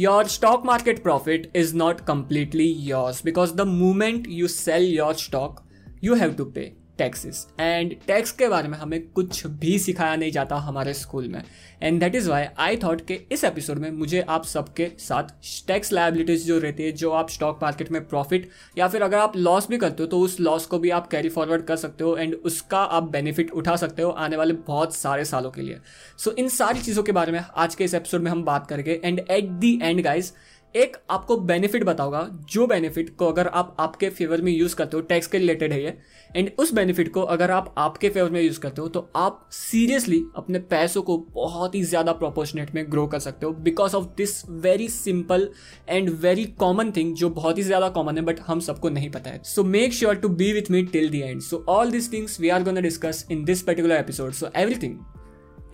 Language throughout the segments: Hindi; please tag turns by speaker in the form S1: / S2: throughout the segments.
S1: Your stock market profit is not completely yours because the moment you sell your stock, you have to pay taxes and tax के बारे में हमें कुछ भी सिखाया नहीं जाता हमारे स्कूल में. And that is why I thought कि इस एपिसोड में मुझे आप सबके साथ टैक्स लाइबिलिटीज जो रहती है जो आप स्टॉक मार्केट में प्रॉफिट या फिर अगर आप लॉस भी करते हो तो उस लॉस को भी आप कैरी फॉरवर्ड कर सकते हो एंड उसका आप बेनिफिट उठा सकते हो आने वाले बहुत सारे सालों के लिए. सो so, इन सारी चीज़ों के बारे में आज के इस एपिसोड में हम बात करेंगे. And at the end guys एक आपको बेनिफिट बताऊँगा। जो बेनिफिट को अगर आप आपके फेवर में यूज़ करते हो टैक्स के रिलेटेड है ये एंड उस बेनिफिट को अगर आप आपके फेवर में यूज़ करते हो तो आप सीरियसली अपने पैसों को बहुत ही ज़्यादा प्रोपोर्शनेट में ग्रो कर सकते हो। Because of this very simple and very common thing जो बहुत ही ज़्यादा कॉमन है बट हम सबको नहीं पता है। So make sure to be with me till the end so all this things we are gonna discuss in this particular episode so everything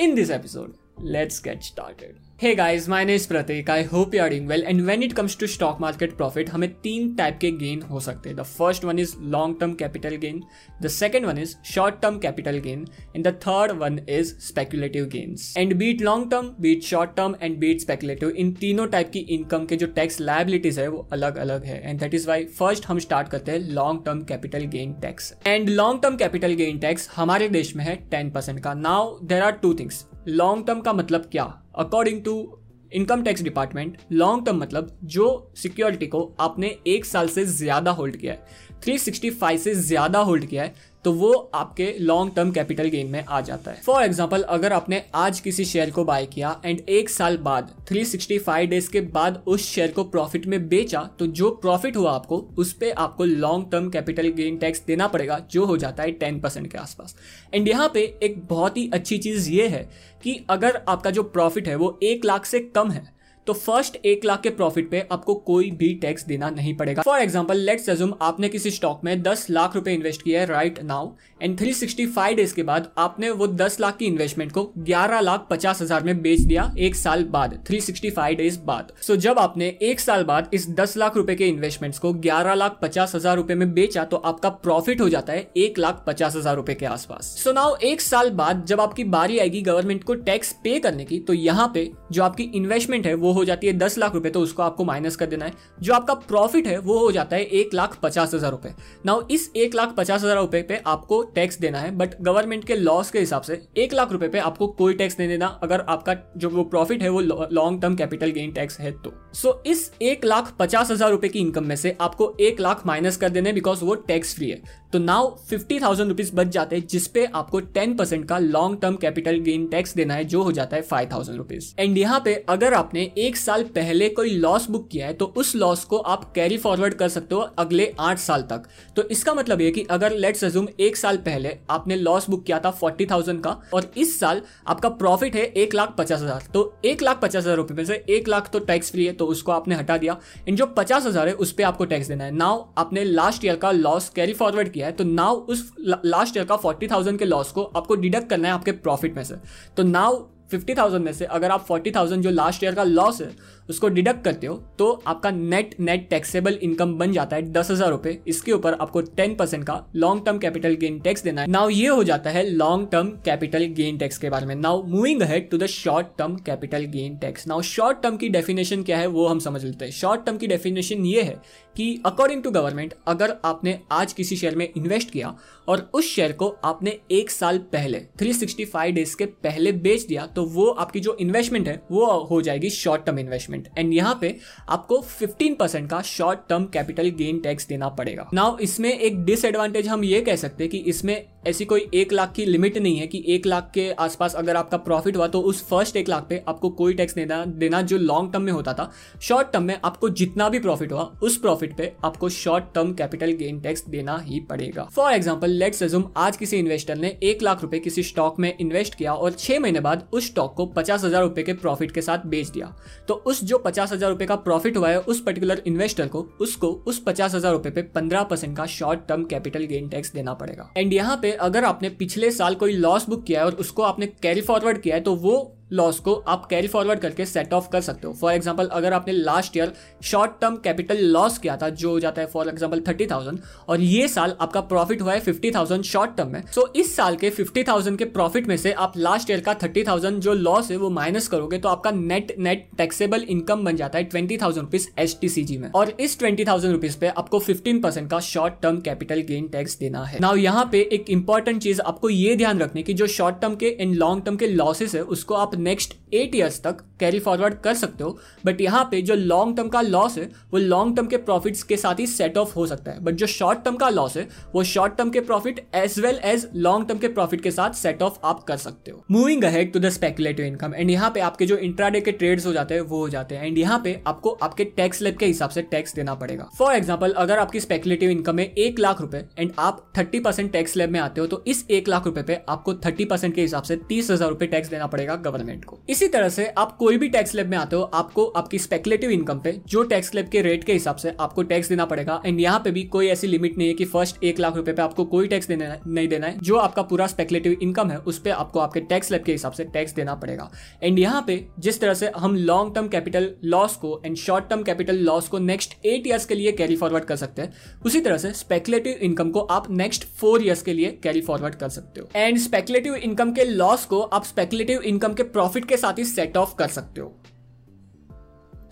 S1: in this episode let's get started. Hey guys, my name is Pratik. I hope you are doing well. And when it comes to stock market profit, हमें तीन टाइप के गेन हो सकते हैं. The first one is long term capital gain the second one is short term capital gain and the third one is speculative gains and beat long term beat short term and beat speculative इन तीनों टाइप की इनकम के जो टैक्स लाइबिलिटीज है वो अलग अलग है. And that is why first हम स्टार्ट करते हैं long term capital gain tax and long term capital gain tax हमारे देश में है टेन परसेंट का. Now there are two things long term का मतलब क्या? According to income tax department long term मतलब जो सिक्योरिटी को आपने एक साल से ज़्यादा होल्ड किया है। 365 से ज़्यादा होल्ड किया है तो वो आपके लॉन्ग टर्म कैपिटल गेन में आ जाता है। फॉर एग्ज़ाम्पल अगर आपने आज किसी शेयर को बाय किया एंड एक साल बाद 365 डेज़ के बाद उस शेयर को प्रॉफिट में बेचा तो जो प्रॉफिट हुआ आपको, उस पर आपको long term capital gain tax देना पड़ेगा, जो हो जाता है टेन परसेंट के आसपास। एंड यहाँ पे एक बहुत ही अच्छी चीज़ ये है कि अगर आपका जो प्रॉफिट है, वो एक लाख से कम है तो फ़र्स्ट एक लाख के प्रॉफिट पे आपको कोई भी टैक्स देना नहीं पड़ेगा। फॉर एग्ज़ाम्पल लेट्स एज्यूम आपने किसी स्टॉक में दस लाख रुपए इन्वेस्ट किया है right now and three sixty five days के बाद आपने वो दस लाख की इन्वेस्टमेंट को ग्यारह लाख पचास हज़ार में बेच दिया एक साल बाद थ्री सिक्सटी फाइव डेज़ बाद। सो so, जब आपने एक साल बाद इस दस लाख रुपए के इन्वेस्टमेंट्स को ग्यारह लाख पचास हज़ार रुपए में बेचा तो आपका प्रॉफिट हो जाता है एक लाख पचास हज़ार रुपए के आसपास। सो नाउ एक साल बाद जब आपकी बारी आएगी गवर्नमेंट को टैक्स पे करने की तो यहाँ पे जो आपकी इन्वेस्टमेंट है वो हो जाती है दस लाख रुपए तो उसको आपको माइनस कर देना है। जो आपका प्रॉफिट है वो हो जाता है एक लाख पचास हज़ार रुपए। नाउ इस एक लाख पचास हज़ार रुपए पे आपको टैक्स देना है बट गवर्नमेंट के लॉस के हिसाब से एक लाख रुपए पे आपको कोई टैक्स नहीं देना अगर आपका जो वो प्रॉफिट है वो long term capital gain tax है तो। सो so, इस एक लाख पचास हज़ार रुपए की इनकम में से आपको एक लाख माइनस कर देने बिकॉज़ वो टैक्स फ्री है। तो नाउ फिफ्टी थाउज़ेंड रुपीज़ बच जाते हैं जिसपे आपको टेन परसेंट का long term capital gain tax देना है जो हो जाता है फाइव थाउज़ेंड रुपीज़ एंड यहाँ पे अगर आपने एक साल पहले कोई लॉस बुक किया है तो उस लॉस को आप कैरी फॉरवर्ड कर सकते हो अगले आठ साल तक। तो इसका मतलब ये कि अगर लेट्स अजूम एक साल पहले आपने लॉस बुक किया था फोर्टी थाउज़ेंड का, और इस साल आपका प्रॉफिट है एक लाख पचास हज़ार तो एक लाख पचास हज़ार रुपए में से एक लाख तो टैक्स फ्री है तो उसको आपने हटा दिया। इन जो पचास हज़ार है, उस पर आपको टैक्स देना है। नाउ आपने लास्ट ईयर का लॉस कैरी फॉरवर्ड किया है तो नाउ उस लास्ट ईयर का फोर्टी थाउज़ेंड के लॉस को आपको डिडक्ट करना है आपके प्रॉफिट में से। तो नाउ फिफ्टी थाउज़ेंड में से अगर आप फोर्टी थाउज़ेंड जो लास्ट ईयर का लॉस है, उसको डिडक्ट करते हो तो आपका नेट नेट टैक्सेबल इनकम बन जाता है दस हज़ार रुपए। इसके ऊपर आपको टेन परसेंट का long term capital gain tax देना है। नाउ ये हो जाता है long term capital gain tax के बारे में। Now moving ahead to the short term capital gain tax now short term की डेफिनेशन क्या है, वो हम समझ लेते हैं। शॉर्ट टर्म की डेफिनेशन ये है कि अकॉर्डिंग टू गवर्नमेंट अगर आपने आज किसी शेयर में इन्वेस्ट किया और उस शेयर को आपने एक साल पहले 365 डेज़ के पहले बेच दिया तो वो आपकी जो इन्वेस्टमेंट है, वो हो जाएगी शॉर्ट टर्म इन्वेस्टमेंट एंड यहाँ पे आपको 15 परसेंट का short term capital gain tax देना पड़ेगा. नाउ इसमें एक डिसएडवांटेज हम ये कह सकते हैं कि इसमें ऐसी कोई एक लाख की लिमिट नहीं है कि एक लाख के आसपास अगर आपका प्रॉफिट हुआ तो उस फ़र्स्ट एक लाख पे आपको कोई टैक्स देना देना जो लॉन्ग टर्म में होता था शॉर्ट टर्म में आपको जितना भी प्रॉफिट हुआ, उस प्रॉफिट पे आपको short term capital gain tax देना ही पड़ेगा. फॉर एग्ज़ाम्पल लेट्स एज्यूम आज किसी इन्वेस्टर ने एक लाख रुपए किसी स्टॉक में इन्वेस्ट किया और छह महीने बाद उस स्टॉक को पचास हज़ार रुपए के प्रॉफिट के साथ बेच दिया। तो उस जो पचास हज़ार रुपए का प्रॉफिट हुआ है, उस पर्टिकुलर इन्वेस्टर को, उसको उस पचास हज़ार रुपए पे पंद्रह परसेंट का short term capital gain tax देना पड़ेगा। एंड यहाँ पे अगर आपने पिछले साल कोई लॉस बुक किया है और उसको आपने कैरी फॉरवर्ड किया है तो वो लॉस को आप कैरी फॉरवर्ड करके सेट ऑफ़ कर सकते हो। फॉर एग्ज़ाम्पल अगर आपने last year short term capital loss किया था जो हो जाता है फॉर एग्ज़ाम्पल थर्टी थाउज़ेंड और ये साल आपका प्रॉफिट हुआ है फिफ्टी थाउज़ेंड शॉर्ट टर्म में सो so, इस साल के फिफ्टी थाउज़ेंड के प्रॉफिट में से आप लास्ट ईयर का थर्टी थाउज़ेंड जो लॉस है वो माइनस करोगे तो आपका नेट नेट टैक्सेबल इनकम बन जाता है ट्वेंटी थाउज़ेंड रुपीज़ एस में। और इस ट्वेंटी थाउज़ेंड रुपीज़ पे आपको फिफ्टीन परसेंट का short term capital gain tax देना है। नाउ यहाँ पे एक इंपॉर्टेंट चीज़ आपको ये ध्यान रखने की जो शॉर्ट टर्म के एंड लॉन्ग टर्म के लॉसेस है उसको आप नेक्स्ट एट ईयर्स तक कैरी फॉरवर्ड कर सकते हो बट यहाँ पे जो लॉन्ग टर्म का लॉस है, वो लॉन्ग टर्म के प्रॉफिट्स के साथ ही सेट ऑफ़ हो सकता है। बट जो शॉर्ट टर्म का लॉस है, वो शॉर्ट टर्म के profit as well as long term के प्रॉफिट के साथ सेट ऑफ़ आप कर सकते हो। Moving ahead to the speculative income and यहाँ पे आपके जो इंट्राडे के ट्रेड्स हो जाते हैं, वो हो जाते हैं। एंड यहाँ पे आपको आपके टैक्स लेब के हिसाब से टैक्स देना पड़ेगा। फॉर एग्ज़ाम्पल अगर आपकी स्पेकुलेटिव इनकम है एक लाख रुपए एंड आप थर्टी परसेंट टैक्स लेब में आते हो तो इस एक लाख रुपए पे आपको थर्टी परसेंट के हिसाब से तीस हज़ार रुपए टैक्स देना पड़ेगा गवर्नमेंट को। इसी तरह से आप कोई भी टैक्स लेब में आते हो, आपको आपकी स्पेकुलेटिव इनकम पे, जो टैक्स लेब के रेट के हिसाब से आपको टैक्स देना पड़ेगा। एंड यहाँ पे भी कोई ऐसी लिमिट नहीं है कि फ़र्स्ट एक लाख रुपए पे आपको कोई टैक्स नहीं देना है। जो आपका पूरा स्पेकुलेटिव इनकम है, उस पर आपको आपके टैक्स लेब के हिसाब से टैक्स देना पड़ेगा। एंड यहाँ पे जिस तरह से हम लॉन्ग टर्म कैपिटल लॉस को and short term capital loss को नेक्स्ट एट ईयर्स के लिए कैरी फॉरवर्ड कर सकते हैं, उसी तरह से स्पेकुलेटिव इनकम को आप नेक्स्ट फोर ईयर्स के लिए कैरी फॉरवर्ड कर सकते हो। एंड स्पेकुलेटिव इनकम के लॉस को आप स्पेकुलेटिव इनकम के प्रॉफिट के साथ ही सेट ऑफ़ कर सकते हो।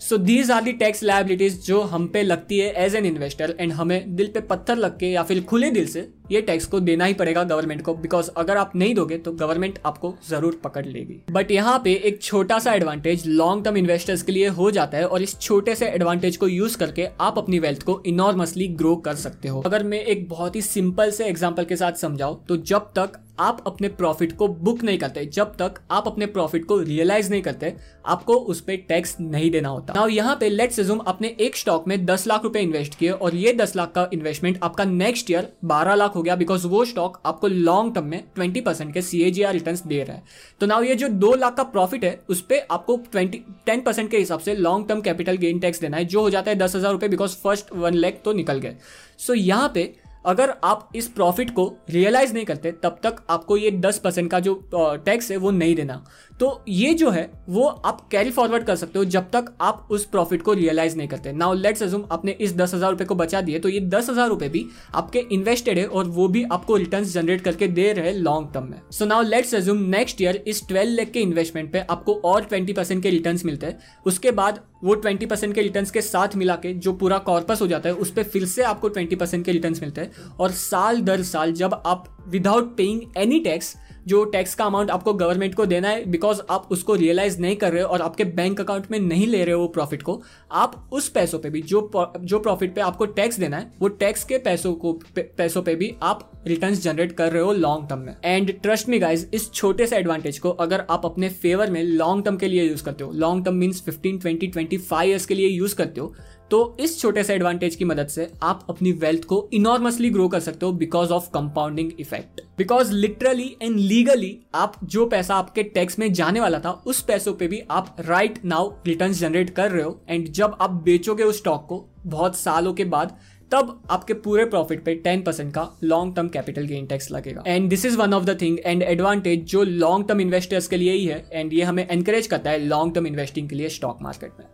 S1: So these are the tax liabilities जो हम पे लगती है एज एन इन्वेस्टर एंड हमें दिल पे पत्थर लग के या फिर खुले दिल से ये टैक्स को देना ही पड़ेगा गवर्नमेंट को बिकॉज़ अगर आप नहीं दोगे तो गवर्नमेंट आपको ज़रूर पकड़ लेगी। बट यहाँ पे एक छोटा सा एडवांटेज लॉन्ग टर्म इन्वेस्टर्स के लिए हो जाता है, और इस छोटे से एडवांटेज को यूज़ करके आप अपनी वेल्थ को इनॉर्मसली ग्रो कर सकते हो। अगर मैं एक बहुत ही सिंपल से एग्ज़ाम्पल के साथ समझाऊं तो जब तक आप अपने प्रॉफिट को बुक नहीं करते, जब तक आप अपने प्रॉफिट को रियलाइज़ नहीं करते, आपको उस पर टैक्स नहीं देना होता। नाउ यहाँ पे लेट्स एज्यूम आपने एक स्टॉक में दस लाख रुपए इन्वेस्ट किए, और ये दस लाख का इन्वेस्टमेंट आपका नेक्स्ट ईयर बारह लाख हो गया बिकॉज़ वो स्टॉक आपको लॉन्ग टर्म में ट्वेंटी परसेंट के C A ji are return दे रहा है। तो नाउ ये जो दो लाख का प्रॉफिट है उस पर आपको ट्वेंटी टेन परसेंट के हिसाब से long term capital gain tax देना है जो हो जाता है दस हज़ार रुपये बिकॉज़ फ़र्स्ट वन लैख तो निकल गए। सो so, यहाँ पे अगर आप इस प्रॉफिट को रियलाइज़ नहीं करते, तब तक आपको ये दस परसेंट का जो टैक्स है, वो नहीं देना। तो ये जो है, वो आप कैरी फॉरवर्ड कर सकते हो जब तक आप उस प्रॉफिट को रियलाइज़ नहीं करते। नाउ लेट्स अजूम आपने इस दस हज़ार रुपए को बचा दिए तो ये दस हज़ार रुपए भी आपके इन्वेस्टेड है और वो भी आपको रिटर्न जनरेट करके दे रहे लॉन्ग टर्म में। So now let's assume next year इस ट्वेल्व लेख के इन्वेस्टमेंट पे आपको और ट्वेंटी परसेंट के रिटर्न मिलते हैं। उसके बाद वो ट्वेंटी परसेंट के रिटर्न के साथ मिला के जो पूरा कॉर्पस हो जाता है, उस पर फिर से आपको ट्वेंटी परसेंट के रिटर्न मिलते हैं। और साल दर साल जब आप विदाउट पेइंग एनी टैक्स जो टैक्स का अमाउंट आपको गवर्नमेंट को देना है बिकॉज़ आप उसको रियलाइज़ नहीं कर रहे हो और आपके बैंक अकाउंट में नहीं ले रहे हो वो प्रॉफिट को, आप उस पैसों पे भी, जो जो प्रॉफिट पे आपको टैक्स देना है, वो टैक्स के पैसों को पैसों पे भी आप रिटर्न्स जनरेट कर रहे हो लॉन्ग टर्म में. एंड ट्रस्ट मी गाइज़ इस छोटे से एडवांटेज को अगर आप अपने फेवर में लॉन्ग टर्म के लिए यूज़ करते हो long term means fifteen twenty twenty five years के लिए यूज़ करते हो तो इस छोटे से एडवांटेज की मदद से आप अपनी वेल्थ को इनॉर्मसली ग्रो कर सकते हो because of compounding effect because literally and legally आप जो पैसा आपके टैक्स में जाने वाला था, उस पैसों पे भी आप राइट नाउ रिटर्न जनरेट कर रहे हो एंड जब आप बेचोगे उस स्टॉक को बहुत सालों के बाद, तब आपके पूरे प्रॉफिट पे टेन परसेंट का long term capital gain tax लगेगा. And this is one of the thing and advantage जो लॉन्ग टर्म इन्वेस्टर्स के लिए ही है एंड ये हमें एनकरेज करता है लॉन्ग टर्म इन्वेस्टिंग के लिए स्टॉक मार्केट में.